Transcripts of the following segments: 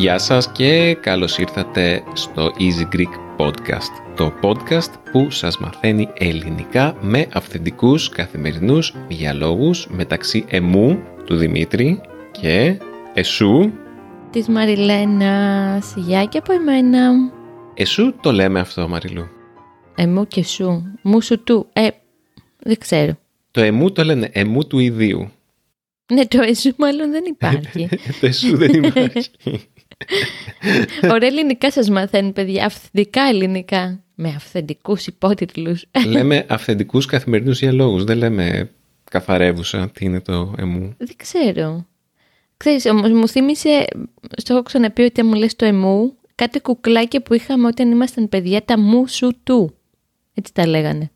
Γεια σας και καλώς ήρθατε στο Easy Greek Podcast, το podcast που σας μαθαίνει ελληνικά με αυθεντικούς καθημερινούς διαλόγους μεταξύ εμού, του Δημήτρη και εσού, της Μαριλένας. Γεια και από εμένα. εσού το λέμε αυτό Μαριλού; Εμού και σου. Μου σου του. Ε, δεν ξέρω. Το εμού το λένε εμού του ιδίου. Ναι, το εσού μάλλον δεν υπάρχει. το εσού δεν υπάρχει. Ωραία ελληνικά σας μαθαίνει, παιδιά. Αυθεντικά ελληνικά. Με αυθεντικούς υπότιτλους. λέμε αυθεντικούς καθημερινούς διαλόγους, δεν λέμε καθαρεύουσα τι είναι το εμού. δεν ξέρω. Ξέρεις, όμως μου θύμισε, στο έχω ξαναπεί ότι αν μου λες το εμού, κάτι κουκλάκια που είχαμε όταν ήμασταν παιδιά, τα μου σου του. Έτσι τα λέγανε.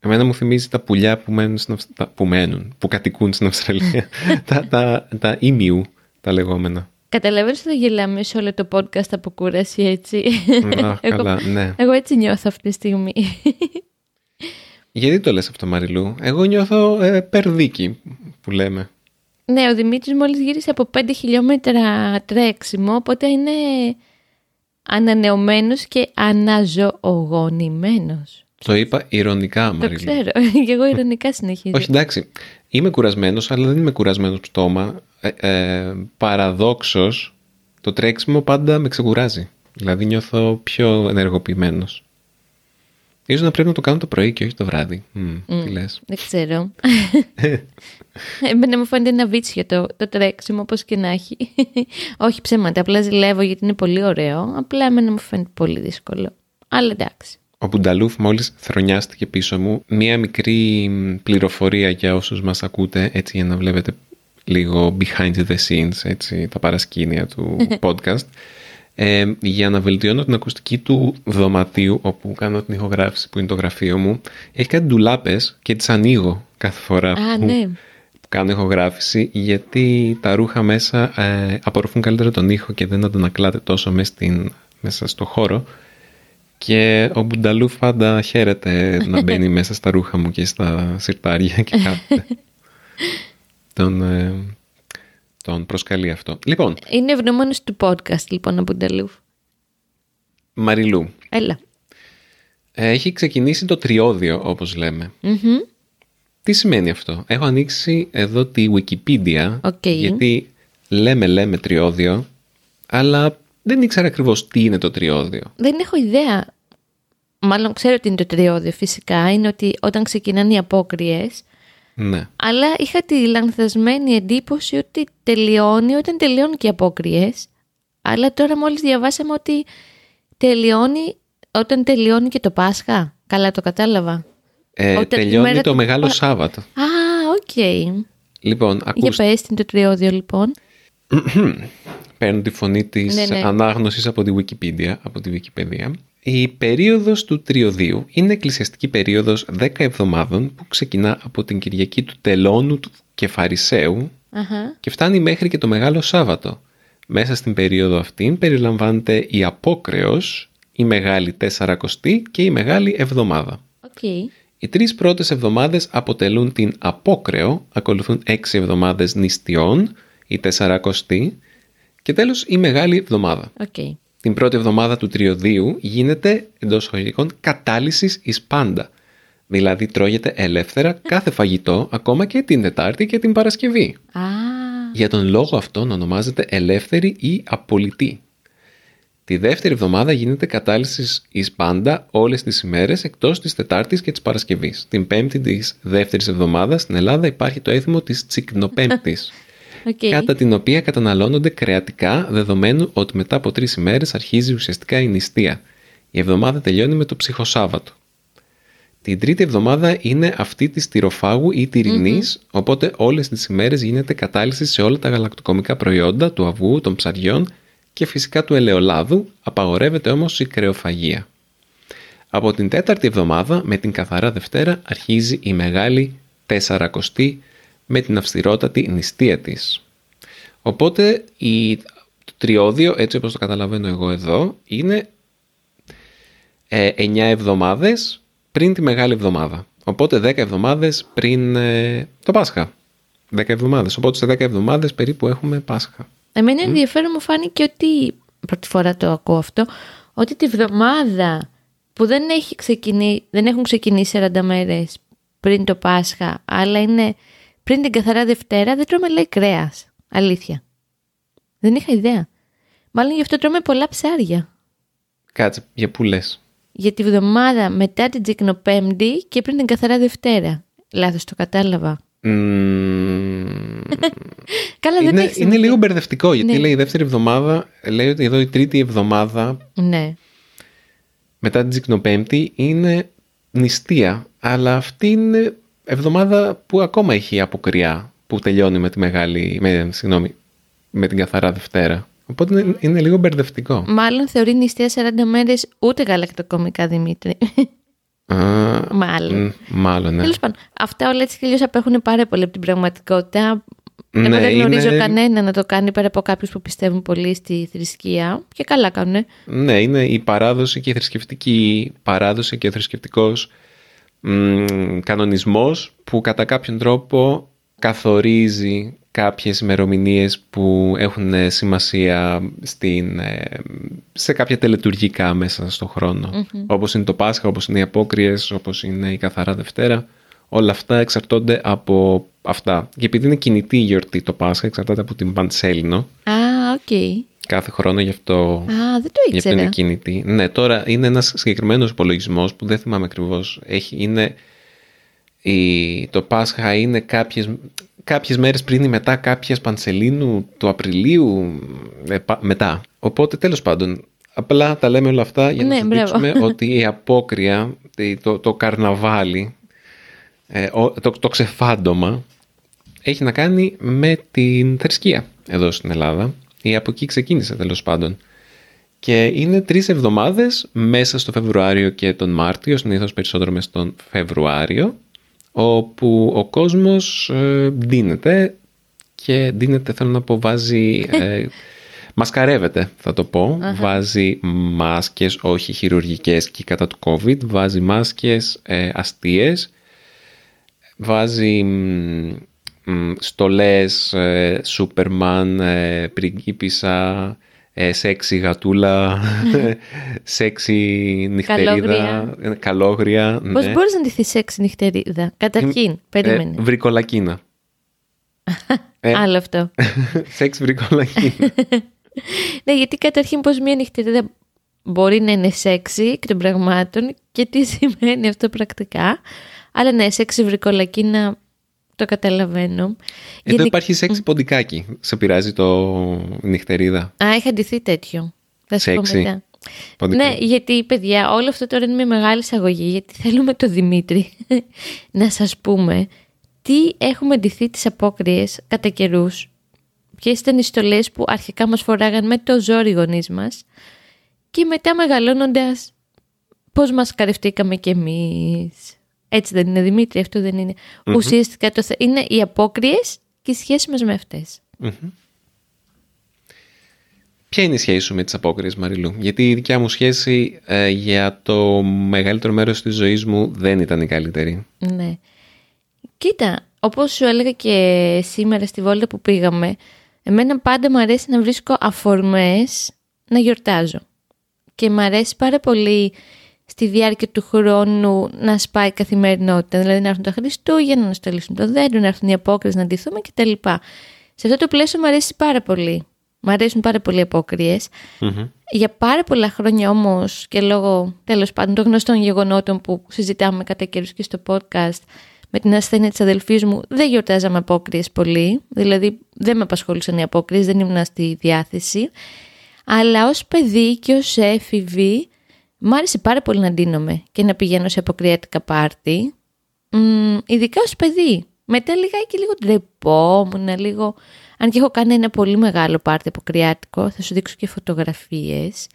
Εμένα μου θυμίζει τα πουλιά που μένουν, στην Αυστ- τα- που, μένουν, που κατοικούν στην Αυστραλία. τα, τα, τα ήμιου, τα λεγόμενα. Καταλαβαίνεις ότι θα γελάμε σε όλο το podcast από κούραση, έτσι; Αχ, Εγώ- καλά, ναι. Εγώ έτσι νιώθω αυτή τη στιγμή. Γιατί το λες αυτό Μαριλού; Εγώ νιώθω ε, περδίκη που λέμε. Ναι, ο Δημήτρης μόλις γύρισε από 5 χιλιόμετρα τρέξιμο, οπότε είναι ανανεωμένος και αναζωογονημένος. Το είπα ηρωνικά Το Μαριλού. ξέρω, και εγώ ηρωνικά συνεχίζω. Όχι εντάξει, είμαι κουρασμένος αλλά δεν είμαι κουρασμένος πτώμα. Ε, ε, παραδόξως το τρέξιμο πάντα με ξεκουράζει. Δηλαδή νιώθω πιο ενεργοποιημένος. Ίσως να πρέπει να το κάνω το πρωί και όχι το βράδυ. Μμ, Τι λες. Δεν ξέρω. Εμένα μου φαίνεται ένα βίτσιο το, το τρέξιμο, όπως και να έχει. Όχι ψέματα, απλά ζηλεύω γιατί είναι πολύ ωραίο. Απλά εμένα μου φαίνεται πολύ δύσκολο. Αλλά εντάξει. Ο Μπουνταλούφ μόλις θρονιάστηκε πίσω μου. Μία μικρή μ, πληροφορία για όσους μας ακούτε, έτσι για να βλέπετε λίγο behind the scenes, έτσι, τα παρασκήνια του podcast. Ε, για να βελτιώνω την ακουστική του δωματίου όπου κάνω την ηχογράφηση που είναι το γραφείο μου έχει κάτι ντουλάπες και τις ανοίγω κάθε φορά Α, που, ναι. που κάνω ηχογράφηση γιατί τα ρούχα μέσα ε, απορροφούν καλύτερα τον ήχο και δεν αντανακλάται τόσο μέσα, στην, μέσα στο χώρο και ο Μπουνταλού πάντα χαίρεται να μπαίνει μέσα στα ρούχα μου και στα συρτάρια και κάθεται. τον, ε, τον προσκαλεί αυτό. Λοιπόν, Είναι ευγνώμονες του podcast, λοιπόν, Μπουνταλού. Μαριλού, Έλα. ε, έχει ξεκινήσει το τριώδιο όπως λέμε. Μμμ. Τι σημαίνει αυτό; Έχω ανοίξει εδώ τη Wikipedia OK. γιατί λέμε λέμε τριώδιο αλλά δεν ήξερα ακριβώς τι είναι το τριώδιο. Δεν έχω ιδέα. Μάλλον ξέρω ότι είναι το τριώδιο φυσικά. Είναι ότι όταν ξεκινάνε οι απόκριες. Ναι. Αλλά είχα τη λανθασμένη εντύπωση ότι τελειώνει όταν τελειώνουν και οι απόκριες. Αλλά τώρα μόλις διαβάσαμε ότι τελειώνει όταν τελειώνει και το Πάσχα. Καλά το κατάλαβα. Ε, Όταν- η τελειώνει μέρα το του- Μεγάλο Α, Σάββατο. Α, οκ. Λοιπόν, Για ακούστε. πες την το τριώδιο λοιπόν. Παίρνω τη φωνή της Ναι, ναι. ανάγνωσης από τη Wikipedia, από τη Wikipedia. Η περίοδος του τριωδίου είναι εκκλησιαστική περίοδος 10 εβδομάδων που ξεκινά από την Κυριακή του Τελώνου και Φαρισαίου Αχα. και φτάνει μέχρι και το Μεγάλο Σάββατο. Μέσα στην περίοδο αυτή περιλαμβάνεται η Απόκρεως, η Μεγάλη Τεσσαρακοστή και η Μεγάλη Εβδομάδα. Οκ. Οι τρεις πρώτες εβδομάδες αποτελούν την Απόκρεω, ακολουθούν έξι εβδομάδες νηστειών, η Τεσσαρακοστή και τέλος η Μεγάλη Εβδομάδα. Οκ. Την πρώτη εβδομάδα του τριωδίου γίνεται εντός εισαγωγικών κατάλυσις εις πάντα. Δηλαδή τρώγεται ελεύθερα κάθε φαγητό, ακόμα και την Τετάρτη και την Παρασκευή. Α, Για τον λόγο αυτόν ονομάζεται ελεύθερη ή απολυτή. Τη δεύτερη εβδομάδα γίνεται κατάλυσις εις πάντα όλες τις ημέρες εκτός της Τετάρτης και της Παρασκευής. Την Πέμπτη της δεύτερης εβδομάδας στην Ελλάδα υπάρχει το έθιμο της Τσικνοπέμπτης, οκ. κατά την οποία καταναλώνονται κρεατικά δεδομένου ότι μετά από τρεις ημέρες αρχίζει ουσιαστικά η νηστεία. Η εβδομάδα τελειώνει με το ψυχοσάββατο. Την τρίτη εβδομάδα είναι αυτή της τυροφάγου ή τυρινής, οπότε όλες τις ημέρες γίνεται κατάλυση σε όλα τα γαλακτοκομικά προϊόντα του αυγού, των ψαριών και φυσικά του ελαιολάδου, απαγορεύεται όμως η κρεοφαγία. Από την τέταρτη εβδομάδα, με την Καθαρά Δευτέρα, αρχίζει η μεγάλη τεσσαρακοστή με την αυστηρότατη νηστεία της. Οπότε η, το τριώδιο, έτσι όπως το καταλαβαίνω εγώ εδώ, είναι ε, 9 εβδομάδες πριν τη Μεγάλη Εβδομάδα. Οπότε 10 εβδομάδες πριν ε, το Πάσχα. 10 εβδομάδες. Οπότε σε 10 εβδομάδες περίπου έχουμε Πάσχα. Εμένα ενδιαφέρον μου φάνηκε ότι, πρώτη φορά το ακούω αυτό, ότι τη βδομάδα που δεν, έχει ξεκινήσει, δεν έχουν ξεκινήσει 40 μέρες πριν το Πάσχα, αλλά είναι πριν την καθαρά Δευτέρα, δεν τρώμε λέει κρέας. Αλήθεια. Δεν είχα ιδέα. Μάλλον γι' αυτό τρώμε πολλά ψάρια. Κάτσε, για πού λες; Για τη βδομάδα μετά την Τζικνοπέμπτη και πριν την καθαρά Δευτέρα. Λάθος το κατάλαβα. Μμμ, Καλά δεν είναι, έχεις είναι λίγο μπερδευτικό γιατί Ναι. λέει η δεύτερη εβδομάδα, λέει ότι εδώ η τρίτη εβδομάδα Ναι. μετά την Τζικνοπέμπτη είναι νηστεία. Αλλά αυτή είναι εβδομάδα που ακόμα έχει αποκριά που τελειώνει με τη μεγάλη, με, συγγνώμη, με την καθαρά Δευτέρα. Οπότε είναι, είναι λίγο μπερδευτικό. Μάλλον θεωρεί νηστεία 40 μέρες ούτε γαλακτοκομικά Δημήτρη. Α, Μάλλον. μ, μάλλον, ναι. Τέλος πάντων, αυτά όλα έτσι κι αλλιώς απέχουν πάρα πολύ από την πραγματικότητα. Εγώ Ναι, δεν γνωρίζω είναι- κανένα να το κάνει πέρα από κάποιους που πιστεύουν πολύ στη θρησκεία. Και καλά κάνουν. Ναι, είναι η παράδοση και η θρησκευτική παράδοση και ο θρησκευτικός μ, κανονισμός που κατά κάποιον τρόπο καθορίζει κάποιες ημερομηνίες που έχουν ε, σημασία στην, ε, σε κάποια τελετουργικά μέσα στον χρόνο. Όπως είναι το Πάσχα, όπως είναι οι απόκριες, όπως είναι η Καθαρά Δευτέρα. Όλα αυτά εξαρτώνται από αυτά. Και επειδή είναι κινητή η γιορτή το Πάσχα, εξαρτάται από την Παντσέλινο. Α, οκ. Κάθε χρόνο γι' αυτό Α, δεν το Γι' αυτό είναι ήξερα. κινητή. Ναι, τώρα είναι ένας συγκεκριμένος υπολογισμός που δεν θυμάμαι ακριβώς. Είναι η, το Πάσχα είναι κάποιες, κάποιες μέρες πριν ή μετά κάποιες Πανσελίνου του Απριλίου ε, πα- μετά. Οπότε τέλος πάντων, απλά τα λέμε όλα αυτά για να Ναι, σας μπράβο. δείξουμε ότι η αποκριά, η- το, το καρναβάλι, ε, ο- το, το ξεφάντωμα έχει να κάνει με την θρησκεία εδώ στην Ελλάδα ή από εκεί ξεκίνησε τέλος πάντων. Και είναι τρεις εβδομάδες μέσα στο Φεβρουάριο και τον Μάρτιο, συνήθως περισσότερο μέσα στον Φεβρουάριο, όπου ο κόσμος ε, ντύνεται και ντύνεται θέλω να πω βάζει, ε, μασκαρεύεται θα το πω, βάζει μάσκες όχι χειρουργικές και κατά του COVID, βάζει μάσκες ε, αστείες, βάζει μ, μ, στολές, ε, Σούπερμαν, ε, πριγκίπισσα, ε, σεξι γατούλα, σεξι νυχτερίδα, Καλόγρια. ε, καλόγρια. Πώς ναι. μπορείς να ντυθείς σεξ νυχτερίδα; Καταρχήν, περίμενε. Ε, βρικολακίνα. ε. Άλλο αυτό. Σεξ βρικολακίνα. ναι, γιατί καταρχήν πώς μια νυχτερίδα μπορεί να είναι σεξι εκ των πραγμάτων και τι σημαίνει αυτό πρακτικά. Αλλά ναι, σεξι βρικολακίνα το καταλαβαίνω. Εδώ Γιατί- υπάρχει σεξ ποντικάκι. Σε πειράζει το νυχτερίδα. Α, είχα ντυθεί τέτοιο. Θα σου πω Σεξι. μετά. Ποντικάκι. Ναι, γιατί παιδιά, όλο αυτό τώρα είναι μια μεγάλη εισαγωγή, γιατί θέλουμε το Δημήτρη να σας πούμε τι έχουμε ντυθεί τις απόκριες κατά καιρούς. Ποιες ήταν οι στολές που αρχικά μας φοράγαν με το ζόρι οι γονείς μας και μετά μεγαλώνοντας πώς μας καρευτήκαμε κι εμείς. Έτσι δεν είναι Δημήτρη, αυτό δεν είναι. Ουσιαστικά το θε... είναι οι απόκριες και η σχέση μας με αυτές. Ποια είναι η σχέση σου με τις απόκριες Μαριλού; Γιατί η δικιά μου σχέση ε, για το μεγαλύτερο μέρος της ζωής μου δεν ήταν η καλύτερη. Ναι. Κοίτα, όπως σου έλεγα και σήμερα στη βόλτα που πήγαμε, εμένα πάντα μου αρέσει να βρίσκω αφορμές να γιορτάζω. Και μου αρέσει πάρα πολύ στη διάρκεια του χρόνου να σπάει η καθημερινότητα. Δηλαδή να έρθουν τα Χριστούγεννα, να στελίσουν το δέντρο, να έρθουν οι απόκριες, να ντυθούμε κτλ. Σε αυτό το πλαίσιο μου αρέσει πάρα πολύ. Μου αρέσουν πάρα πολύ οι απόκριες. Για πάρα πολλά χρόνια όμως και λόγω τέλος πάντων των γνωστών γεγονότων που συζητάμε κατά καιρούς και στο podcast με την ασθένεια της αδελφής μου δεν γιορτάζαμε απόκριες πολύ. Δηλαδή δεν με απασχολούσαν οι απόκριες, δεν ήμουν στη διάθεση. Αλλά ως παιδί και ως έφηβη μου άρεσε πάρα πολύ να ντύνομαι και να πηγαίνω σε αποκριάτικα πάρτι. Μ, ειδικά ως παιδί. Μετά λιγάκι λίγο ντρεπόμουν, λίγο... Αν και έχω κάνει ένα πολύ μεγάλο πάρτι αποκριάτικο, θα σου δείξω και φωτογραφίες.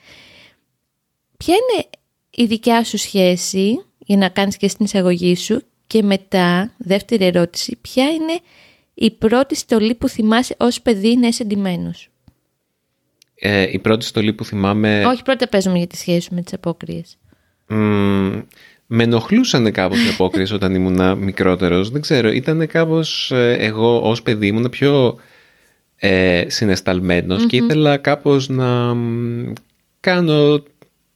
Ποια είναι η δικιά σου σχέση, για να κάνεις και στην εισαγωγή σου, και μετά, δεύτερη ερώτηση, ποια είναι η πρώτη στολή που θυμάσαι ως παιδί να είσαι εντυμένος. Ε, η πρώτη στολή που θυμάμαι... Όχι, πρώτα παίζουμε για τη σχέση σου με τις απόκριες. Μ, με ενοχλούσαν κάπως οι απόκριες όταν ήμουν μικρότερος. Δεν ξέρω, ήταν κάπως ε, εγώ ως παιδί ήμουν πιο ε, συναισθαλμενος και ήθελα κάπως να μ, κάνω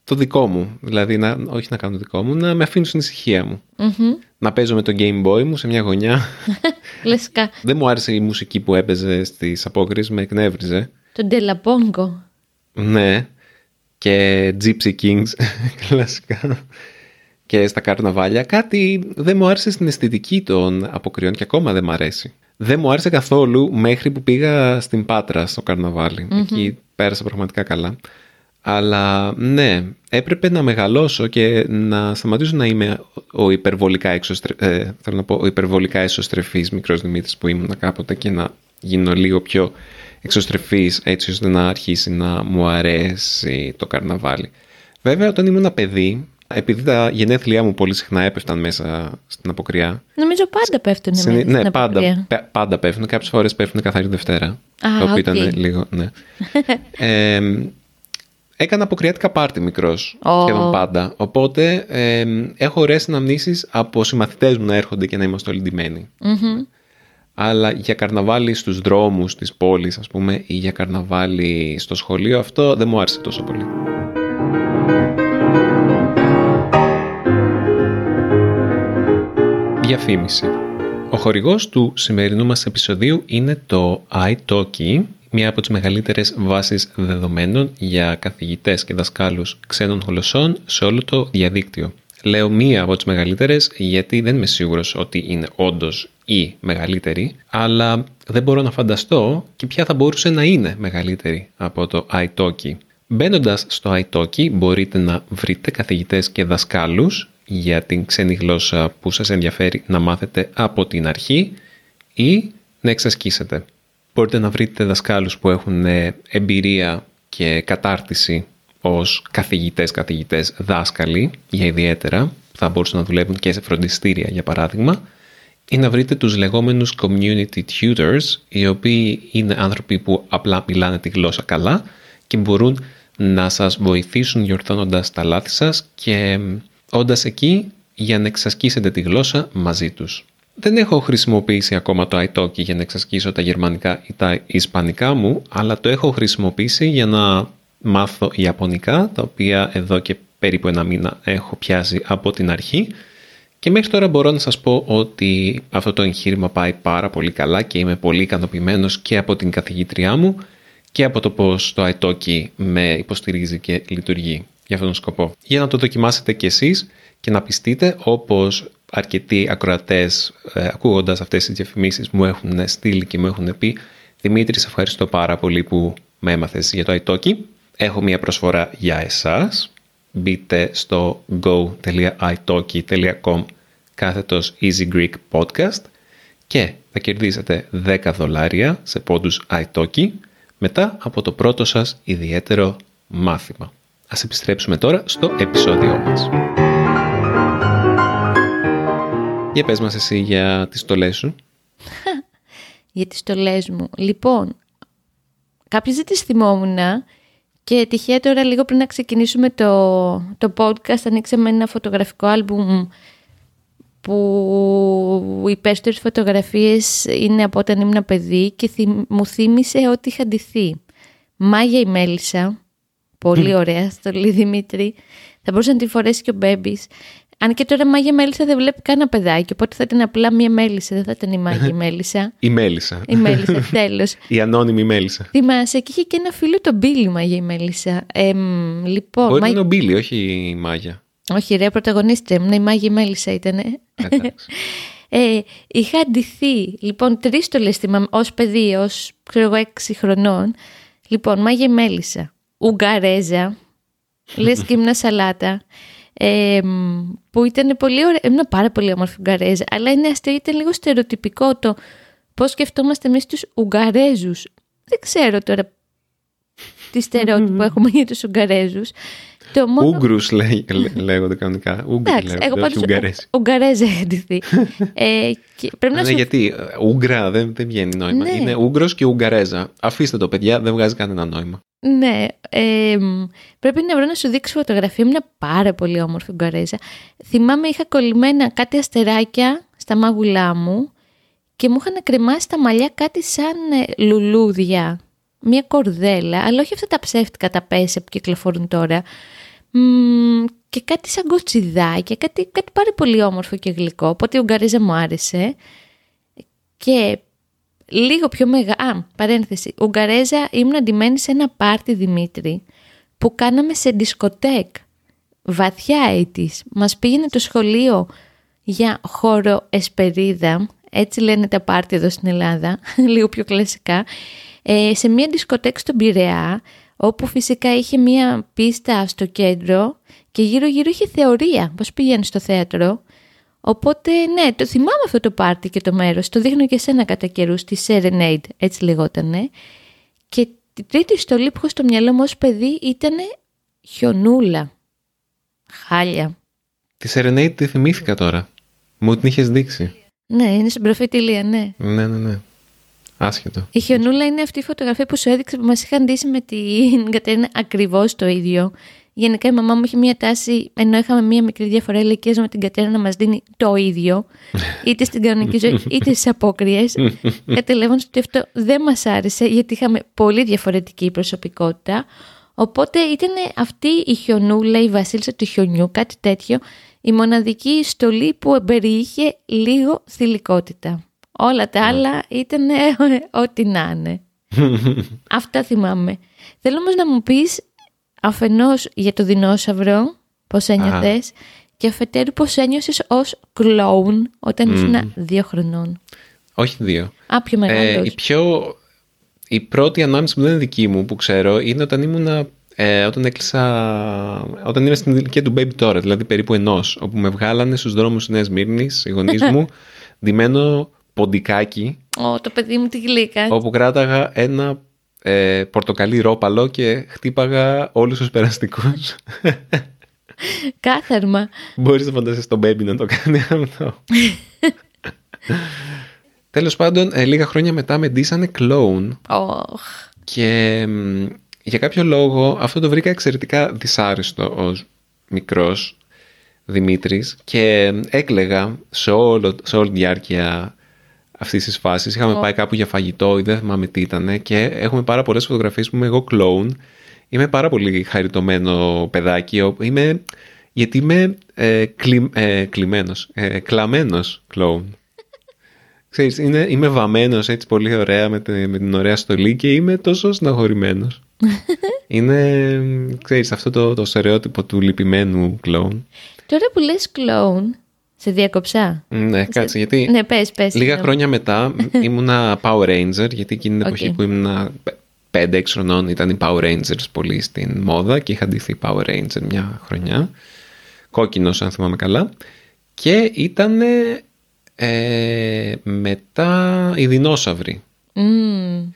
το δικό μου. Δηλαδή, να, όχι να κάνω το δικό μου, να με αφήνω στην ησυχία μου. Μμμ. Να παίζω με το Game Boy μου σε μια γωνιά. Λεσκα. Δεν μου άρεσε η μουσική που έπαιζε στις απόκριες, με εκνεύριζε. Το Ντελαπόγκο. Ναι. Και Gypsy Kings, κλασικά. Και στα καρναβάλια. Κάτι δεν μου άρεσε στην αισθητική των αποκριών και ακόμα δεν μου αρέσει. Δεν μου άρεσε καθόλου μέχρι που πήγα στην Πάτρα στο καρναβαλι Εκεί πέρασα πραγματικά καλά. Αλλά ναι, έπρεπε να μεγαλώσω και να σταματήσω να είμαι ο υπερβολικά, εξωστρε... ε, θέλω να πω, ο υπερβολικά εσωστρεφής μικρός Δημήτρης που ήμουν κάποτε και να γίνω λίγο πιο εξωστρεφής έτσι ώστε να αρχίσει να μου αρέσει το καρναβάλι. Βέβαια όταν ήμουν παιδί, επειδή τα γενέθλιά μου πολύ συχνά έπεφταν μέσα στην αποκριά, Νομίζω πάντα πέφτουν Συνη- μέσα ναι, στην πάντα, αποκριά. πε- πάντα πέφτουν. Κάποιες φορές πέφτουν καθαρή Δευτέρα. Α, το οποίο οκ. ήταν λίγο. Ναι. ε, έκανα αποκριάτικα πάρτι μικρός. Ω. Σχεδόν πάντα. Οπότε ε, έχω ωραίες αναμνήσεις από συμμαθητές μου να έρχονται και να είμαστε όλοι ντυμένοι. Μμμ. Αλλά για καρναβάλι στους δρόμους της πόλης, ας πούμε, ή για καρναβάλι στο σχολείο, αυτό δεν μου άρεσε τόσο πολύ. Διαφήμιση. Ο χορηγός του σημερινού μας επεισοδίου είναι το iTalki, μία από τις μεγαλύτερες βάσεις δεδομένων για καθηγητές και δασκάλους ξένων γλωσσών σε όλο το διαδίκτυο. Λέω μία από τις μεγαλύτερες γιατί δεν είμαι σίγουρος ότι είναι όντως η μεγαλύτερη, αλλά δεν μπορώ να φανταστώ και ποια θα μπορούσε να είναι μεγαλύτερη από το iTalki. Μπαίνοντας στο iTalki μπορείτε να βρείτε καθηγητές και δασκάλους για την ξένη γλώσσα που σας ενδιαφέρει να μάθετε από την αρχή ή να εξασκήσετε. Μπορείτε να βρείτε δασκάλους που έχουν ε, εμπειρία και κατάρτιση ως καθηγητές, καθηγητές, δάσκαλοι για ιδιαίτερα, θα μπορούσαν να δουλεύουν και σε φροντιστήρια για παράδειγμα, ή να βρείτε τους λεγόμενους community tutors, οι οποίοι είναι άνθρωποι που απλά μιλάνε τη γλώσσα καλά και μπορούν να σας βοηθήσουν διορθώνοντας τα λάθη σας και όντας εκεί για να εξασκήσετε τη γλώσσα μαζί τους. Δεν έχω χρησιμοποιήσει ακόμα το iTalki για να εξασκήσω τα γερμανικά ή τα ισπανικά μου, αλλά το έχω χρησιμοποιήσει για να μάθω ιαπωνικά, τα οποία εδώ και περίπου ένα μήνα έχω πιάσει από την αρχή και μέχρι τώρα μπορώ να σας πω ότι αυτό το εγχείρημα πάει πάρα πολύ καλά και είμαι πολύ ικανοποιημένος και από την καθηγήτριά μου και από το πώς το iTalki με υποστηρίζει και λειτουργεί για αυτόν τον σκοπό. Για να το δοκιμάσετε κι εσείς και να πιστείτε όπως αρκετοί ακροατές ε, ακούγοντας αυτές τις διαφημίσεις μου έχουν στείλει και μου έχουν πει Δημήτρη, σε ευχαριστώ πάρα πολύ που με έμαθες για το iTalki. Έχω μια προσφορά για εσάς. Μπείτε στο go.italki.com κάθετος Easy Greek Podcast και θα κερδίσετε 10 δολάρια σε πόντους iTalki μετά από το πρώτο σας ιδιαίτερο μάθημα. Ας επιστρέψουμε τώρα στο επεισόδιό μας. Για πες μας εσύ για τις στολές σου. για τις στολές μου. Λοιπόν, κάποιες δεν τις θυμόμουν και τυχαία τώρα λίγο πριν να ξεκινήσουμε το, το podcast ανοίξαμε ένα φωτογραφικό άλμπουμ που οι περισσότερες φωτογραφίες είναι από όταν ήμουν παιδί και θυ- μου θύμισε ότι είχα ντυθεί. Μάγια η Μέλισσα, πολύ ωραία, στολή Δημήτρη, θα μπορούσε να τη φορέσει και ο Μπέμπης. Αν και τώρα Μάγια Μέλισσα δεν βλέπει κανένα παιδάκι, οπότε θα ήταν απλά μία Μέλισσα, δεν θα ήταν η Μάγια Μέλισσα. Η Μέλισσα. Η Μέλισσα, τέλος. Η ανώνυμη Μέλισσα. Θυμάσαι και είχε και ένα φίλο τον Μπίλι Μάγια η Μέλισσα. Εμ, λοιπόν, Μπορεί να Μάγια- είναι ο Μπίλι, όχι η Μάγια. όχι ρε, πρωταγωνίστρια μου, η Μάγια η Μέλισσα ήταν. Εντάξει. Ε, είχα αντιθεί, λοιπόν, τρεις στολές θυμάμαι, ως παιδί, ως, ξέρω εγώ, έξι χρονών. Λοιπόν, Μάγια η Μέλισσα, Ουγγαρέζα, λες και ήμουν σαλάτα, ε, μ, που ήταν πολύ ωραία, ήμουν πάρα πολύ όμορφη Ουγγαρέζα, αλλά είναι αστείο, ήταν λίγο στερεοτυπικό το πώς σκεφτόμαστε εμείς τους Ουγγαρέζους. Δεν ξέρω τώρα τι στερεότυπο έχουμε για τους Ουγγαρέζους. Το μόνο... Ούγκρους λέ- λέ- λέγονται κανονικά. Ούγκροι Εντάξει, λέγονται, εγώ όχι πάντως Ουγγαρέζοι. Ουγγαρέζα είχα ντυθεί. ε, και πρέπει να Ναι, σου γιατί ε, Ούγκρα δεν, δεν βγαίνει νόημα. Ναι. Είναι Ούγκρος και Ουγγαρέζα. Αφήστε το, παιδιά, δεν βγάζει κανένα νόημα. Ναι, ε, μ, πρέπει να βρω να σου δείξω φωτογραφία. Μια πάρα πολύ όμορφη Ουγγαρέζα. Θυμάμαι είχα κολλημένα κάτι αστεράκια στα μάγουλά μου και μου είχαν κρεμάσει τα μαλλιά κάτι σαν ε, λουλούδια. Μια κορδέλα, αλλά όχι αυτά τα ψεύτικα τα πέσε που κυκλοφορούν τώρα. Μ, και κάτι σαν κοτσιδάκια, κάτι, κάτι πάρα πολύ όμορφο και γλυκό. Οπότε η Ουγγαρέζα μου άρεσε. Και λίγο πιο μεγάλα. Α, παρένθεση. Ουγγαρέζα ήμουν αντιμένη σε ένα πάρτι Δημήτρη που κάναμε σε δισκοτέκ. Βαθιά έτης. Μας πήγαινε το σχολείο για χώρο εσπερίδα. Έτσι λένε τα πάρτι εδώ στην Ελλάδα. λίγο πιο κλασικά. Ε, σε μια δισκοτέκ στον Πειραιά όπου φυσικά είχε μια πίστα στο κέντρο και γύρω γύρω είχε θεωρία πώς πηγαίνει στο θέατρο Οπότε, ναι, το θυμάμαι αυτό το πάρτι και το μέρος. Το δείχνω και σένα κατά καιρούς στη Serenade, έτσι λεγότανε. Και την τρίτη στολή που έχω στο μυαλό μου ως παιδί ήταν χιονούλα. Χάλια. Τη Serenade τη θυμήθηκα τώρα. Μου την είχες δείξει. Ναι, είναι στην προφητηλία, ναι. Ναι, ναι, ναι. Άσχετο. Η χιονούλα είναι αυτή η φωτογραφία που σου έδειξε που μας είχαν ντύσει με την Κατερίνα ακριβώς το ίδιο. Γενικά η μαμά μου είχε μία τάση, ενώ είχαμε μία μικρή διαφορά ηλικίας με την Κατερίνα να μας δίνει το ίδιο, είτε στην κανονική ζωή είτε στις απόκριες. Κατελεύοντας ότι αυτό δεν μας άρεσε γιατί είχαμε πολύ διαφορετική προσωπικότητα. Οπότε ήταν αυτή η χιονούλα, η βασίλισσα του χιονιού, κάτι τέτοιο, η μοναδική στολή που περιείχε λίγο θηλυκότητα. Όλα τα άλλα ήταν ό,τι να είναι. Αυτά θυμάμαι. Θέλω όμως να μου πεις αφενός για το δεινόσαυρο, πώς ένιωθες, και αφετέρου πώς ένιωσες ως κλόουν όταν ήσουν δύο χρονών. Όχι δύο. Α, πιο Ε, μεγάλος. η πιο... Η πρώτη ανάμνηση που δεν είναι δική μου που ξέρω είναι όταν ήμουνα ε, όταν έκλεισα όταν είμαι στην ηλικία του baby τώρα δηλαδή περίπου ενός όπου με βγάλανε στους δρόμους της Νέας Μύρνης οι γονείς μου ντυμένο ποντικάκι Ω, το παιδί μου τη γλύκα. όπου κράταγα ένα ε, πορτοκαλί ρόπαλο και χτύπαγα όλους τους περαστικούς Κάθαρμα. Μπορείς να φανταστείς τον baby να το κάνει αυτό. Τέλος πάντων, ε, λίγα χρόνια μετά με ντύσανε κλόουν Ωχ. και μ, για κάποιο λόγο αυτό το βρήκα εξαιρετικά δυσάρεστο ως μικρός Δημήτρης και έκλεγα σε, όλο, σε όλη τη διάρκεια αυτής της φάσης. Είχαμε πάει κάπου για φαγητό ή δεν θυμάμαι τι ήταν και έχουμε πάρα πολλές φωτογραφίες που είμαι εγώ κλόουν. Είμαι πάρα πολύ χαριτωμένο παιδάκι. ο- Είμαι, γιατί είμαι ε, κλει, ε, κλειμένος, ε, κλαμμένος κλόουν. Ξέρεις, είναι, είμαι βαμμένος έτσι πολύ ωραία με, τη- με την ωραία στολή και είμαι τόσο συναχωρημένος. είναι, ξέρεις, αυτό το, το στερεότυπο του λυπημένου κλόουν. Τώρα που λες κλόουν, σε διέκοψα. Ναι, κάτσε, γιατί Ναι, πες, πες. λίγα ναι. χρόνια μετά ήμουνα Power Ranger, γιατί εκείνη την εποχή Οκ. που ήμουνα 5-6 χρονών ήταν οι Power Rangers πολύ στην μόδα και είχα ντυθεί Power Ranger μια χρονιά. Κόκκινος, αν θυμάμαι καλά. Και ήταν ε, μετά οι δεινόσαυροι. Μμμ.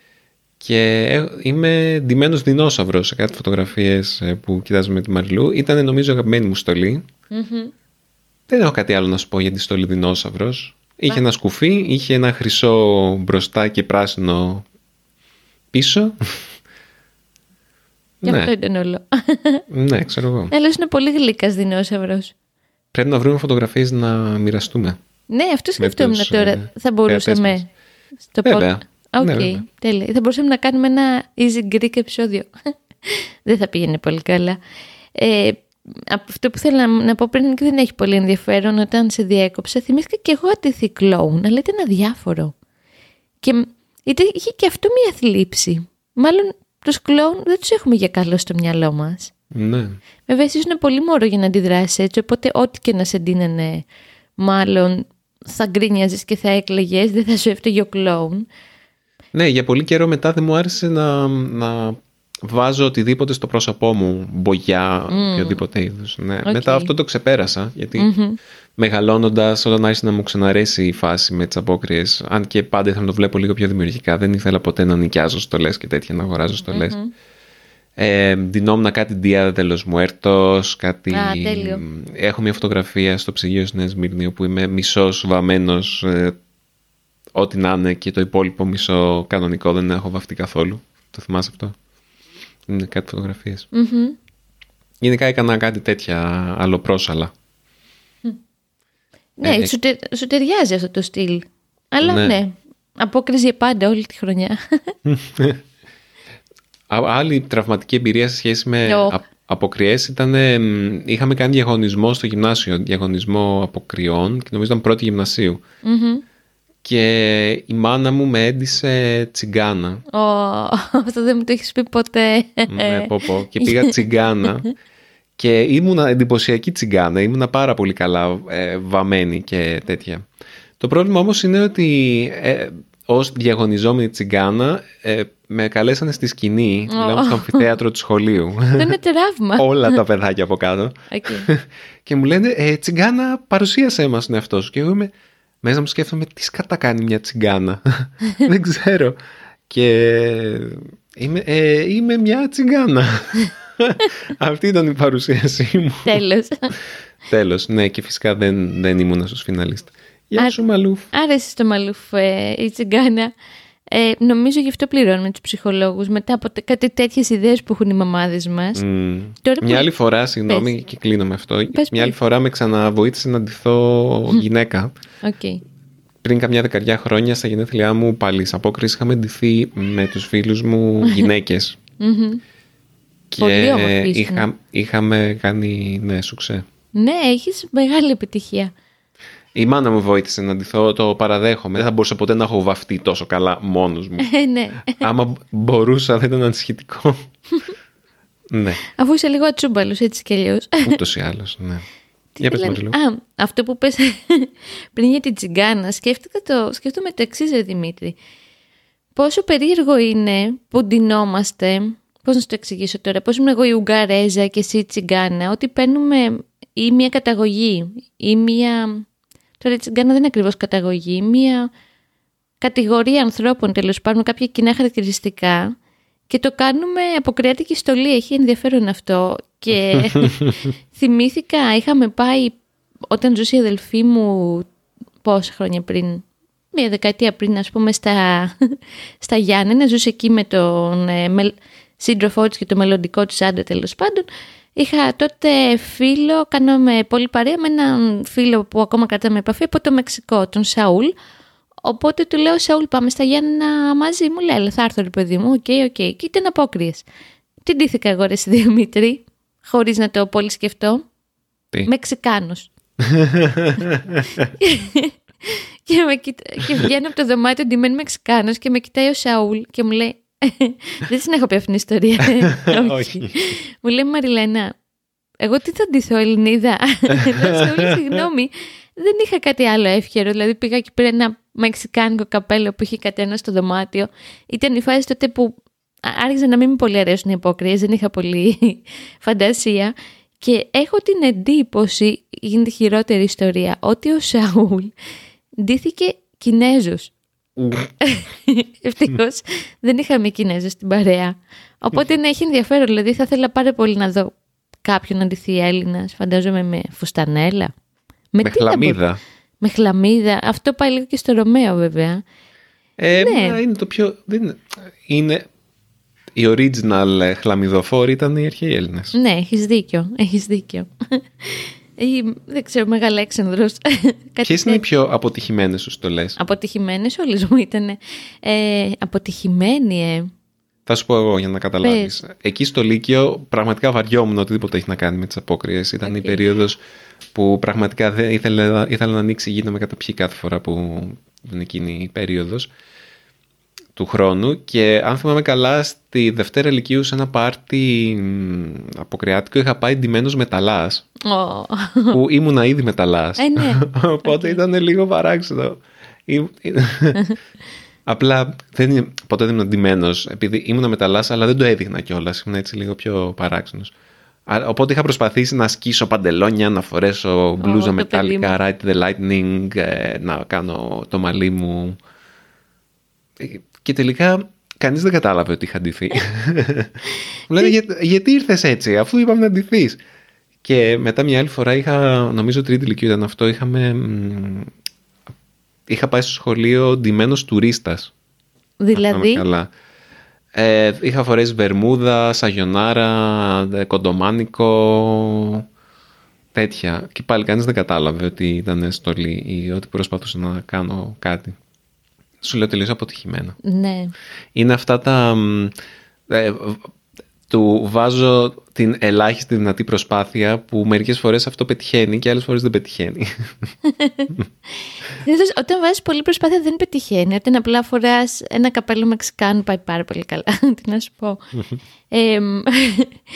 Και ε- είμαι ντυμένος δεινόσαυρος σε κάτι φωτογραφίες ε, που κοιτάζουμε με τη Μαριλού. Ήταν νομίζω αγαπημένη μου στολή. Μμμ. Δεν έχω κάτι άλλο να σου πω για τη στολή δεινόσαυρος. Είχε ένα σκουφί, είχε ένα χρυσό μπροστά και πράσινο πίσω. Και ναι, αυτό ήταν όλο. ναι, ξέρω εγώ. Άλλο είναι πολύ γλύκας δεινόσαυρος. Πρέπει να βρούμε φωτογραφίες να μοιραστούμε. Ναι, αυτό σκεφτόμουν τους, τώρα. ε, Θα μπορούσαμε. θεατές Στο Βέβαια. pod- OK, Ναι, βέβαια. τέλεια. Θα μπορούσαμε να κάνουμε ένα Easy Greek επεισόδιο. δεν θα πήγαινε πολύ καλά. Ε, αυτό που θέλω να, να πω πριν και δεν έχει πολύ ενδιαφέρον όταν σε διέκοψα, θυμήθηκα και εγώ 'χα ντυθεί κλόουν, αλλά ήταν αδιάφορο. Και μ, ήταν, είχε και αυτό μία θλίψη. Μάλλον τους κλόουν δεν τους έχουμε για καλό στο μυαλό μας. Ναι. Βέβαια, εσύ είναι πολύ μωρό για να αντιδράσεις έτσι, οπότε ό,τι και να σε ντύνανε, μάλλον θα γκρίνιαζες και θα έκλαιγες, δεν θα σου έφταιγε ο κλόουν. Ναι, για πολύ καιρό μετά δεν μου άρεσε να, να βάζω οτιδήποτε στο πρόσωπό μου, μπογιά, οποιουδήποτε είδους. Ναι. Οκ. Μετά αυτό το ξεπέρασα, γιατί μεγαλώνοντας όταν άρχισε να μου ξαναρέσει η φάση με τις αποκριές, αν και πάντα ήθελα να το βλέπω λίγο πιο δημιουργικά, δεν ήθελα ποτέ να νοικιάζω στολές και τέτοια, να αγοράζω στολές. Ε, ντυνόμουν κάτι Día de los Muertos, κάτι... Α, τέλειο. Έχω μια φωτογραφία στο ψυγείο στη Νέα Σμύρνη όπου είμαι μισός βαμμένος ε, ό,τι να είναι και το υπόλοιπο μισό κανονικό δεν έχω βαφτεί καθόλου. Το θυμάσαι αυτό; Είναι κάτι φωτογραφίες. Μμμ. Γενικά έκανα κάτι τέτοια αλλοπρόσαλα. Ναι, Ε, σου, τε- σου ταιριάζει αυτό το στυλ. Αλλά Ναι. ναι, απόκριση για πάντα όλη τη χρονιά. Α- Άλλη τραυματική εμπειρία σε σχέση με Ω. α- αποκριές ήταν, ε, μ, είχαμε κάνει διαγωνισμό στο γυμνάσιο, διαγωνισμό αποκριών και νομίζω ήταν πρώτη γυμνασίου. Μμμ. Και η μάνα μου με έντυσε τσιγκάνα. Ω, αυτό δεν μου το έχεις πει ποτέ. ναι, πω, πω. Και πήγα τσιγκάνα και ήμουνα εντυπωσιακή τσιγκάνα. Ήμουνα πάρα πολύ καλά ε, βαμμένη και τέτοια. Το πρόβλημα όμως είναι ότι ε, ως διαγωνιζόμενη τσιγκάνα ε, με καλέσανε στη σκηνή, μιλάμε στο αμφιθέατρο του σχολείου. Αυτό είναι τραύμα. Όλα τα παιδάκια από κάτω. Οκ. και μου λένε, ε, τσιγκάνα, παρουσίασέ μας τον εαυτό σου. Και εγώ είμαι, μέσα μου σκέφτομαι, τι σκατά κάνει μια τσιγκάνα. Δεν ξέρω. Και είμαι, ε, είμαι μια τσιγκάνα. Αυτή ήταν η παρουσίασή μου. Τέλος. Τέλος, ναι, και φυσικά δεν, δεν ήμουν στους φιναλίστ. Γεια Α- σου Μαλούφ. Άρεσε στο Μαλούφ ε, η τσιγκάνα. Ε, νομίζω γι' αυτό πληρώνουμε τους ψυχολόγους μετά από τε- κάτι τέτοιες ιδέες που έχουν οι μαμάδες μας. Μμ. Τώρα που- Μια άλλη φορά, συγγνώμη Πες. και κλείνω με αυτό. Πες, μια άλλη πες. φορά με ξαναβοήθησε να ντυθώ γυναίκα. Οκ. πριν καμιά δεκαριά χρόνια στα γενέθλιά μου πάλι σε απόκριες είχαμε ντυθεί με τους φίλους μου γυναίκες Μμμ. Πολύ και όμορφη ήσουν. είχα, είχαμε κάνει ναι σουξέ. Ναι, έχεις μεγάλη επιτυχία. Η μάνα μου βοήθησε να ντυθώ, το παραδέχομαι. Δεν θα μπορούσα ποτέ να έχω βαφτεί τόσο καλά μόνος μου. Ε, ναι. Άμα μπορούσα θα ήταν ανησυχητικό. ναι, Αφού είσαι λίγο ατσούμπαλος έτσι κι αλλιώς. ούτως ή άλλως, ναι. Για πες λένε- Μαριλού. Α, αυτό που πες πριν για την τσιγκάνα, σκέφτηκα το, σκέφτομαι το εξής, ρε Δημήτρη. Πόσο περίεργο είναι που ντυνόμαστε, πώς να σου το εξηγήσω τώρα, πώς είμαι εγώ η Ουγγαρέζα και εσύ η τσιγκάνα, ότι παίρνουμε ή μια καταγωγή ή μια... Τώρα η τσιγκάνα δεν είναι ακριβώς καταγωγή, μια κατηγορία ανθρώπων τέλος πάντων με κάποια κοινά χαρακτηριστικά και το κάνουμε από κρεάτικη στολή. Έχει ενδιαφέρον αυτό. Και θυμήθηκα, είχαμε πάει όταν ζούσε η αδελφή μου πόσα χρόνια πριν, μία δεκαετία πριν ας πούμε στα, στα Γιάννενα, ζούσε εκεί με τον ε, μελ- σύντροφό της και το μελλοντικό της άντρα τέλος πάντων. Είχα τότε φίλο, κάναμε πολύ παρέα με έναν φίλο που ακόμα κρατάμε επαφή από το Μεξικό, τον Σαούλ. Οπότε του λέω, Σαούλ, πάμε στα Γιάννενα μαζί. Μου λέει, «Έλα, θα έρθω, ρε παιδί μου. OK, OK. Και ήταν απόκριες. Τι ντύθηκα εγώ, ρε συ, Δημήτρη, χωρίς να το πολύ σκεφτώ. Τι; Μεξικάνος. και, με κοιτά... και βγαίνω από το δωμάτιο ντυμένη Μεξικάνος και με κοιτάει ο Σαούλ και μου λέει. Δεν την έχω πει αυτήν την ιστορία. Όχι. Μου λέει Μαριλένα, εγώ τι θα ντυθώ, Ελληνίδα; Λέω Σαούλ, συγγνώμη. Δεν είχα κάτι άλλο εύχερο. Δηλαδή πήγα και πήρα ένα μεξικάνικο καπέλο που είχε κατένα στο δωμάτιο. Ήταν η φάση τότε που άρχιζε να μην με πολύ αρέσουν οι υπόκριες, δεν είχα πολύ φαντασία. Και έχω την εντύπωση, γίνεται χειρότερη ιστορία, ότι ο Σαούλ ντύθηκε Κινέζος. Ευτυχώς δεν είχαμε Κινέζο στην παρέα. Οπότε να έχει ενδιαφέρον. Δηλαδή θα ήθελα πάρα πολύ να δω κάποιον να ντυθεί Έλληνας, φαντάζομαι με φουστανέλα. Με τι θα χλαμίδα. μπο- Με χλαμίδα. Αυτό πάει λίγο και στο Ρωμαίο βέβαια. Ε, Ναι. μα είναι το πιο... Δεν είναι... είναι... Οι original ε, χλαμιδοφόροι ήταν οι αρχαίοι Έλληνες. Ναι, έχεις δίκιο. Έχεις δίκιο. Ή, δεν ξέρω, Μεγαλέξανδρος. Κάτι Ποιες είναι οι πιο αποτυχημένες σου στολές; Αποτυχημένες όλες μου ήταν. Ε, αποτυχημένη, ε. Θα σου πω εγώ για να καταλάβεις. Εκεί στο Λύκειο πραγματικά βαριόμουν οτιδήποτε έχει να κάνει με τις απόκριες. Ήταν η Οκ. περίοδος που πραγματικά δεν ήθελα, ήθελα να ανοίξει η γη να με καταπιεί κάθε φορά που είναι εκείνη η περίοδος του χρόνου και αν θυμάμαι καλά στη Δευτέρα Λυκείου σε ένα πάρτι μ, αποκριάτικο είχα πάει ντυμένος μεταλλάς Ω. που ήμουνα ήδη μεταλλάς Ε, ναι. οπότε Οκ. ήταν λίγο παράξενο Ή- Απλά δεν είναι, ποτέ δεν ήμουν ντυμένος επειδή ήμουν μεταλλάς αλλά δεν το έδειχνα κιόλας. ήμουν έτσι λίγο πιο παράξενος Α, Οπότε είχα προσπαθήσει να σκίσω παντελόνια, να φορέσω μπλούζα το παιδί μετάλλικα, ride the lightning, ε, να κάνω το μαλλί μου. Ε, Και τελικά κανείς δεν κατάλαβε ότι είχα ντυθεί. Μου λένε «Για- γιατί ήρθες έτσι αφού είπαμε να ντυθείς. Και μετά μια άλλη φορά είχα, νομίζω τρίτη ηλικία ήταν αυτό, είχαμε, μ, είχα πάει στο σχολείο ντυμένος τουρίστας. αν θυμάμαι Δηλαδή, Καλά. Ε, είχα φορέσει βερμούδα, σαγιονάρα, ε, κοντομάνικο, τέτοια. Και πάλι κανείς δεν κατάλαβε ότι ήταν στολή ή ότι προσπαθούσα να κάνω κάτι. Σου λέω τελείως αποτυχημένα. ναι. Είναι αυτά τα... μ, ε, του βάζω την ελάχιστη δυνατή προσπάθεια που μερικές φορές αυτό πετυχαίνει και άλλες φορές δεν πετυχαίνει. Συνήθως όταν βάζεις πολύ προσπάθεια δεν πετυχαίνει. Όταν απλά φοράς ένα καπέλο Μεξικάνου πάει πάρα πολύ καλά. Τι να σου πω. ε,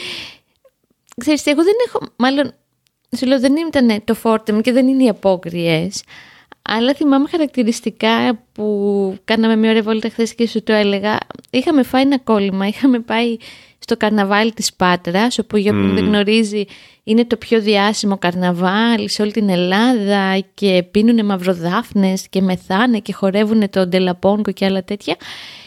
ξέρεις, τι, εγώ δεν έχω, μάλλον, σου λέω δεν ήταν το φόρτε μου και δεν είναι οι απόκριες. Αλλά θυμάμαι χαρακτηριστικά που κάναμε μια ωραία βόλτα χθες και σου το έλεγα. Είχαμε φάει ένα κόλλημα, είχαμε πάει στο καρναβάλι της Πάτρας, όπου για όποιον δεν γνωρίζει είναι το πιο διάσημο καρναβάλι σε όλη την Ελλάδα και πίνουνε μαυροδάφνες και μεθάνε και χορεύουν το ντελαπόνκο και άλλα τέτοια.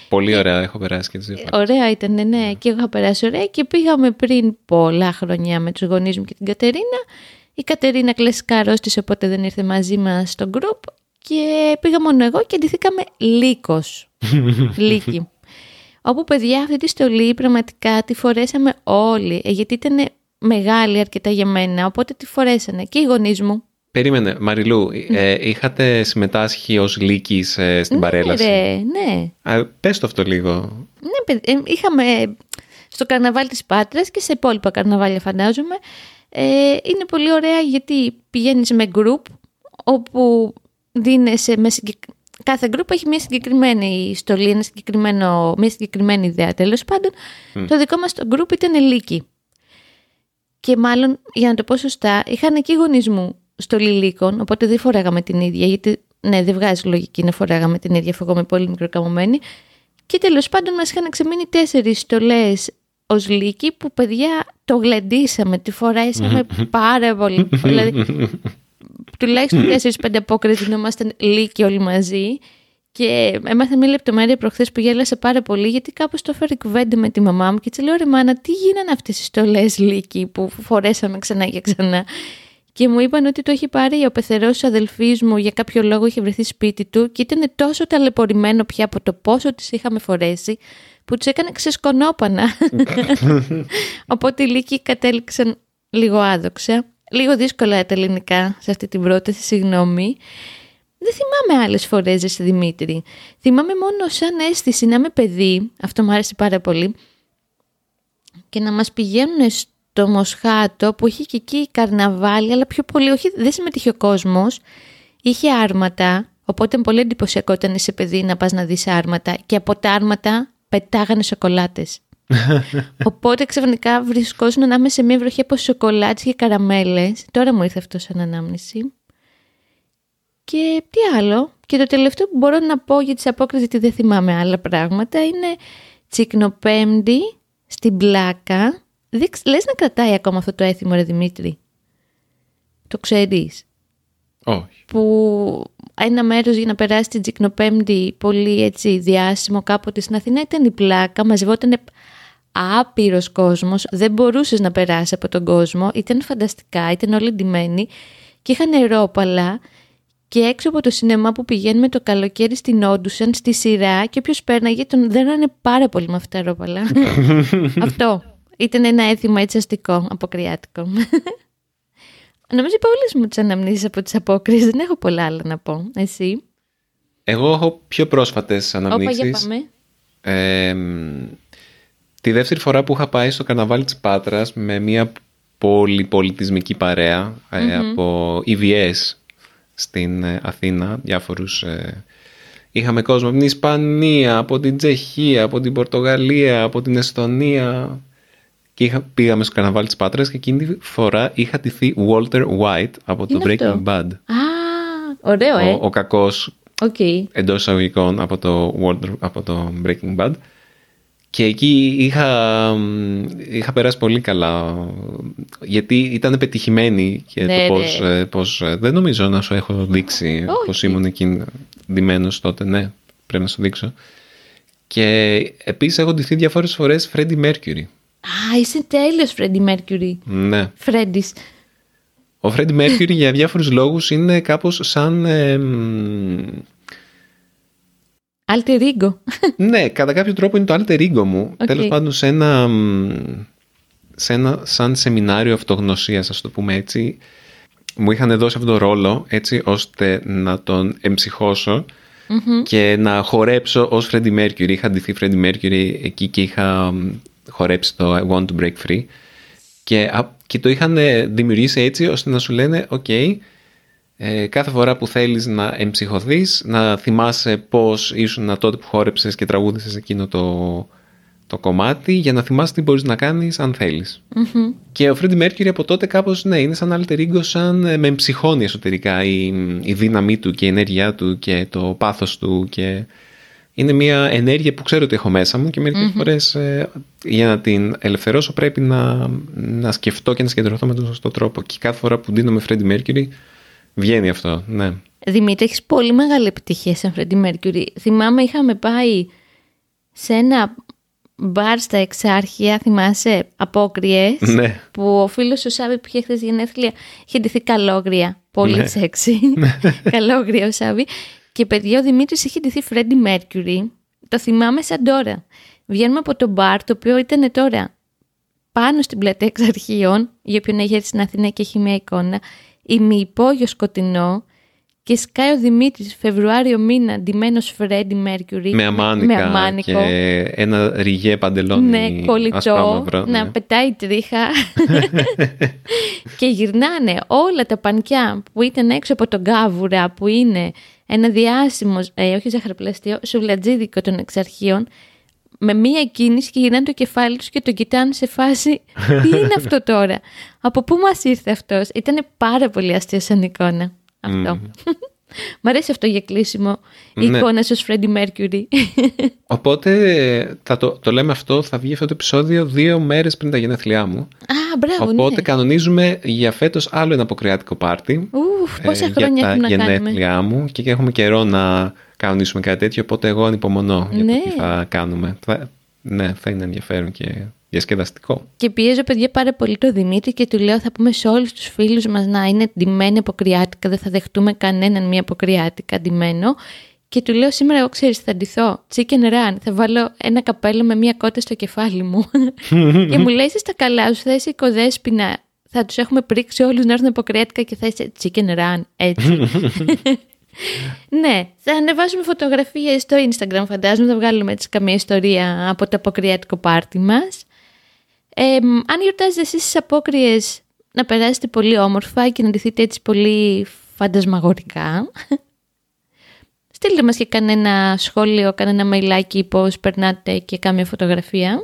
Πολύ ωραία, έχω περάσει και τις δύο φορές. Ωραία ήταν, ναι, ναι. Και εγώ είχα περάσει ωραία και πήγαμε πριν πολλά χρόνια με τους γονείς μου και την Κατερίνα. Η Κατερίνα κλασικά αρρώστησε, οπότε δεν ήρθε μαζί μας στο group και πήγα μόνο εγώ και αντιθήκαμε λύκος. Λύκη. Όπου παιδιά αυτή τη στολή πραγματικά τη φορέσαμε όλοι, ε, γιατί ήταν μεγάλη αρκετά για μένα, οπότε τη φορέσανε και οι γονείς μου. Περίμενε, Μαριλού, ε, είχατε συμμετάσχει ως λύκης ε, στην παρέλαση; Ναι, ρε, ναι. Α, πες το αυτό λίγο. Ναι, παιδι- ε, είχαμε στο καρναβάλι της Πάτρας και σε υπόλοιπα καρναβάλια φαντάζομαι. Ε, είναι πολύ ωραία γιατί πηγαίνεις με group όπου δίνεσαι με συγκεκ- Κάθε group έχει μια συγκεκριμένη στολή, ένα συγκεκριμένο, μια συγκεκριμένη ιδέα τέλος πάντων. Το δικό μας το group ήταν λύκη. Και μάλλον, για να το πω σωστά, είχαν εκεί οι γονείς μου στολή λύκων, οπότε δεν φοράγαμε την ίδια, γιατί ναι, δεν βγάζει λογική να φοράγαμε την ίδια, αφού εγώ είμαι πολύ μικροκαμωμένη. Και τέλος πάντων μας είχαν ξεμείνει τέσσερις στολές ως λύκη που παιδιά το γλεντήσαμε, τη φορέσαμε πάρα πολύ. δηλαδή τουλάχιστον 4-5 απόκριες γινόμασταν λύκοι όλοι μαζί. Και έμαθα μια λεπτομέρεια προχθές που γέλασα πάρα πολύ γιατί κάπως το έφερε κουβέντα με τη μαμά μου και της λέω ρε μάνα τι γίνανε αυτές οι στολές λύκοι που φορέσαμε ξανά και ξανά; Και μου είπαν ότι το έχει πάρει ο πεθερός της αδελφής μου για κάποιο λόγο είχε βρεθεί σπίτι του και ήταν τόσο ταλαιπωρημένο πια από το πόσο τις είχαμε φορέσει που τους έκανε ξεσκονόπανα. Οπότε οι λύκοι κατέληξαν λίγο άδοξα. Λίγο δύσκολα τα ελληνικά σε αυτή την πρόταση, συγγνώμη. Δεν θυμάμαι άλλες φορές, εσύ Δημήτρη. Θυμάμαι μόνο σαν αίσθηση να είμαι παιδί, αυτό μου άρεσε πάρα πολύ, και να μας πηγαίνουν στο Μοσχάτο που είχε και εκεί καρναβάλι, αλλά πιο πολύ, όχι, δεν συμμετείχε ο κόσμος, είχε άρματα, οπότε ήταν πολύ εντυπωσιακό όταν είσαι παιδί να πας να δεις άρματα και από τα άρματα πετάγανε σοκολάτες. Οπότε ξαφνικά βρισκόσουν ανάμεσα σε μια βροχή από σοκολάτες και καραμέλες. Τώρα μου ήρθε αυτό σαν ανάμνηση. Και τι άλλο. Και το τελευταίο που μπορώ να πω για τις απόκρισεις, γιατί δεν θυμάμαι άλλα πράγματα, είναι τσικνοπέμπτη στην πλάκα. Δεν ξ- Λες να κρατάει ακόμα αυτό το έθιμο, ρε Δημήτρη; Το ξέρεις; Όχι. Που ένα μέρος για να περάσει την τσικνοπέμπτη πολύ έτσι διάσημο κάποτε στην Αθήνα ήταν η πλάκα. Μαζευόταν άπειρος κόσμος. Δεν μπορούσες να περάσεις από τον κόσμο. Ήταν φανταστικά, ήταν όλοι ντυμένοι. Και είχαν νερόπαλα και έξω από το σινεμά που πηγαίνουμε το καλοκαίρι στην Όντουσαν, στη σειρά και όποιος πέρναγε τον δέρνανε πάρα πολύ με αυτά τα ρόπαλα. Αυτό. Ήταν ένα έθιμο έτσι αστικό, αποκριάτικο. Νομίζω είπα όλες μου τις αναμνήσεις από τις απόκριες. Δεν έχω πολλά άλλα να πω. Εσύ; Εγώ έχω πιο πρόσφατες Όπα, για αναμνήσεις. πάμε. Ε, μ, τη δεύτερη φορά που είχα πάει στο καρναβάλι της Πάτρας με μια πολυπολιτισμική παρέα ε, από EVS στην ε, Αθήνα, διάφορους... ε, είχαμε κόσμο από την Ισπανία, από την Τσεχία, από την Πορτογαλία, από την Εστονία και είχα, πήγαμε στο καρναβάλι της Πάτρας και εκείνη τη φορά είχα ντυθεί Walter White από το είναι Breaking αυτό; Bad. Α, ωραίο, ε. Ο, ο κακός Οκ. εντός εισαγωγικών από το, Walter, από το Breaking Bad. Και εκεί είχα, μ, είχα περάσει πολύ καλά γιατί ήταν πετυχημένη και Ναι, το ναι. πώς, ε, πώς, ε, δεν νομίζω να σου έχω δείξει Όχι. πώς ήμουν εκεί ντυμένος τότε, ναι, πρέπει να σου δείξω. Και επίσης έχω ντυθεί διάφορες φορές Freddie Mercury. Α, είσαι τέλειος Freddie Mercury. Ναι. Φρέντις. Ο Freddie Mercury για διάφορους λόγους είναι κάπως σαν... ε, μ, Alter ego. ναι, κατά κάποιο τρόπο είναι το alter ego μου. Οκ. Τέλος πάντων σε ένα, μ, σε ένα σαν σεμινάριο αυτογνωσίας, ας το πούμε έτσι, μου είχαν δώσει αυτόν τον ρόλο έτσι ώστε να τον εμψυχώσω και να χορέψω ως Freddie Mercury. Είχα ντυθεί Freddie Mercury εκεί και είχα μ, χορέψει το I Want to Break Free και, α- και το είχαν ε, δημιουργήσει έτσι ώστε να σου λένε «OK, ε, κάθε φορά που θέλεις να εμψυχωθείς, να θυμάσαι πώς ήσουν τότε που χόρεψες και τραγούδησες εκείνο το, το κομμάτι για να θυμάσαι τι μπορείς να κάνεις αν θελεις Και ο Freddie Mercury από τότε κάπως, ναι, είναι σαν alter ego, σαν ε, με εμψυχώνει εσωτερικά η, η δύναμή του και η ενέργειά του και το πάθος του και είναι μια ενέργεια που ξέρω ότι έχω μέσα μου και μερικές φορές ε, για να την ελευθερώσω πρέπει να, να σκεφτώ και να συγκεντρωθώ με τον σωστό τρόπο και κάθε φορά που ντύνω με Freddie Mercury βγαίνει αυτό, ναι. Δημήτρη, έχεις πολύ μεγάλη επιτυχία σαν Freddie Mercury. Θυμάμαι είχαμε πάει σε ένα μπαρ στα εξάρχεια, θυμάσαι, απόκριες, Ναι. που ο φίλος ο Σάβη που είχε χθες γενέθλια είχε ντυθεί καλόγρια. Πολύ Ναι. σεξι. καλόγρια ο Σάβη. Και παιδιά, ο Δημήτρης είχε ντυθεί Freddie Mercury. Το θυμάμαι σαν τώρα. Βγαίνουμε από το μπαρ, το οποίο ήταν τώρα πάνω στην πλατεία εξαρχείων, για όποιον έχει έρθει στην Αθήνα και έχει μια εικόνα, ημιυπόγειο σκοτεινό και σκάει ο Δημήτρης Φεβρουάριο μήνα ντυμένος Φρέντι Μέρκιουρι Με αμάνικα με αμάνικο. και ένα ριγέ παντελόνι Ναι, κολλητό, ασπρόμαυρο, να ναι. πετάει τρίχα. και γυρνάνε όλα τα πανκιά που ήταν έξω από τον Κάβουρα, που είναι ένα διάσημο, ε, όχι ζαχαροπλαστείο, σουβλατζίδικο των εξαρχείων, με μία κίνηση και γυρνάνε το κεφάλι τους και το κοιτάνε σε φάση τι είναι αυτό τώρα, από πού μας ήρθε αυτός; Ήταν πάρα πολύ αστείο σαν εικόνα αυτό. Μ' αρέσει αυτό για κλείσιμο, η Ναι. εικόνα σου ως Freddie Mercury. Οπότε θα το, το λέμε αυτό, θα βγει αυτό το επεισόδιο δύο μέρες πριν τα γενέθλιά μου. Α, μπράβο, Οπότε ναι. κανονίζουμε για φέτος άλλο ένα αποκριάτικο πάρτι. Ουφ, πόσα ε, χρόνια για έχουμε τα να κάνουμε. γενέθλιά μου και έχουμε καιρό να κανονίσουμε κάτι τέτοιο, οπότε εγώ ανυπομονώ για Ναι. το τι θα κάνουμε. Θα, ναι, θα είναι ενδιαφέρον και διασκεδαστικό. Και πιέζω παιδιά πάρα πολύ το Δημήτρη και του λέω θα πούμε σε όλους τους φίλους μας να είναι ντυμένοι αποκριάτικα, δεν θα δεχτούμε κανέναν μία αποκριάτικα ντυμένο. Και του λέω σήμερα εγώ ξέρεις θα ντυθώ chicken run, θα βάλω ένα καπέλο με μία κότα στο κεφάλι μου. και μου λέει είσαι στα καλά σου, θα είσαι οικοδέσποινα, θα τους έχουμε πρίξει όλους να έρθουν αποκριάτικα και θα είσαι chicken run, έτσι. ναι, θα ανεβάσουμε φωτογραφίες στο Instagram φαντάζομαι, θα βγάλουμε έτσι καμία ιστορία από το αποκριάτικο πάρτι μας. Ε, μ, αν γιορτάζετε εσείς στις απόκριες να περάσετε πολύ όμορφα και να ντυθείτε έτσι πολύ φαντασμαγορικά. Στείλτε μας και κανένα σχόλιο, κανένα μεϊλάκι πώς περνάτε και κάμια φωτογραφία.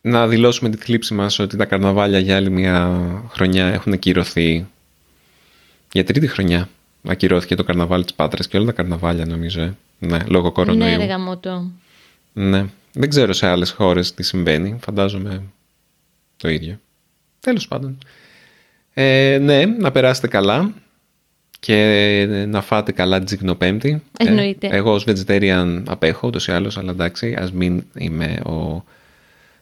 Να δηλώσουμε τη θλίψη μας ότι τα καρναβάλια για άλλη μια χρονιά έχουν ακυρωθεί. Για τρίτη χρονιά ακυρώθηκε το καρναβάλι της Πάτρας και όλα τα καρναβάλια νομίζω. ε. Ναι, λόγω κορονοϊού. Ναι, ρε γαμώτο. Ναι. Δεν ξέρω σε άλλες χώρες τι συμβαίνει. Φαντάζομαι το ίδιο. Τέλος πάντων. Ε, ναι, να περάσετε καλά και να φάτε καλά την Τζιγνοπέμπτη. Εννοείται. Ε, εγώ ως vegetarian απέχω ούτως ή άλλως, αλλά εντάξει, ας μην είμαι ο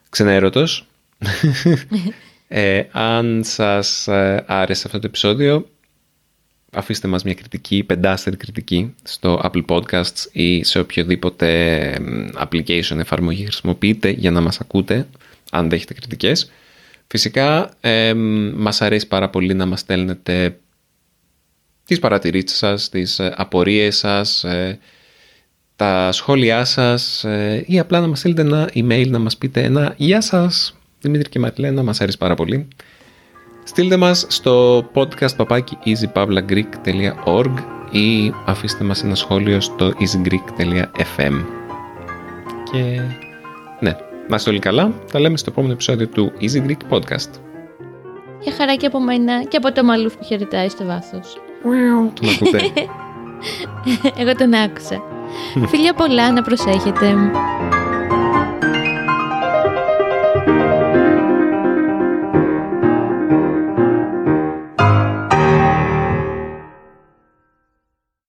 ξενέρωτος. ε, αν σας ε, άρεσε αυτό το επεισόδιο, αφήστε μας μια κριτική, πεντάστερη κριτική στο Apple Podcasts ή σε οποιοδήποτε εμ, application εφαρμογή χρησιμοποιείτε για να μας ακούτε, αν δέχετε κριτικές. Φυσικά, εμ, μας αρέσει πάρα πολύ να μας στέλνετε τις παρατηρήσεις σας, τις ε, απορίες σας, ε, τα σχόλιά σας ε, ή απλά να μας στείλετε ένα email να μας πείτε ένα «Γεια σας, Δημήτρη και Μαριλένα, μας αρέσει πάρα πολύ». Στείλτε μας στο podcast παπάκι easypavlagreek.org ή αφήστε μας ένα σχόλιο στο easygreek.fm Και ναι, να είστε όλοι καλά. Τα λέμε στο επόμενο επεισόδιο του Easy Greek Podcast. Για χαρά και από μένα και από το μαλλούφ που χαιρετάει στο βάθος. Τον ακούτε. Εγώ τον άκουσα. Φιλιά πολλά, να προσέχετε.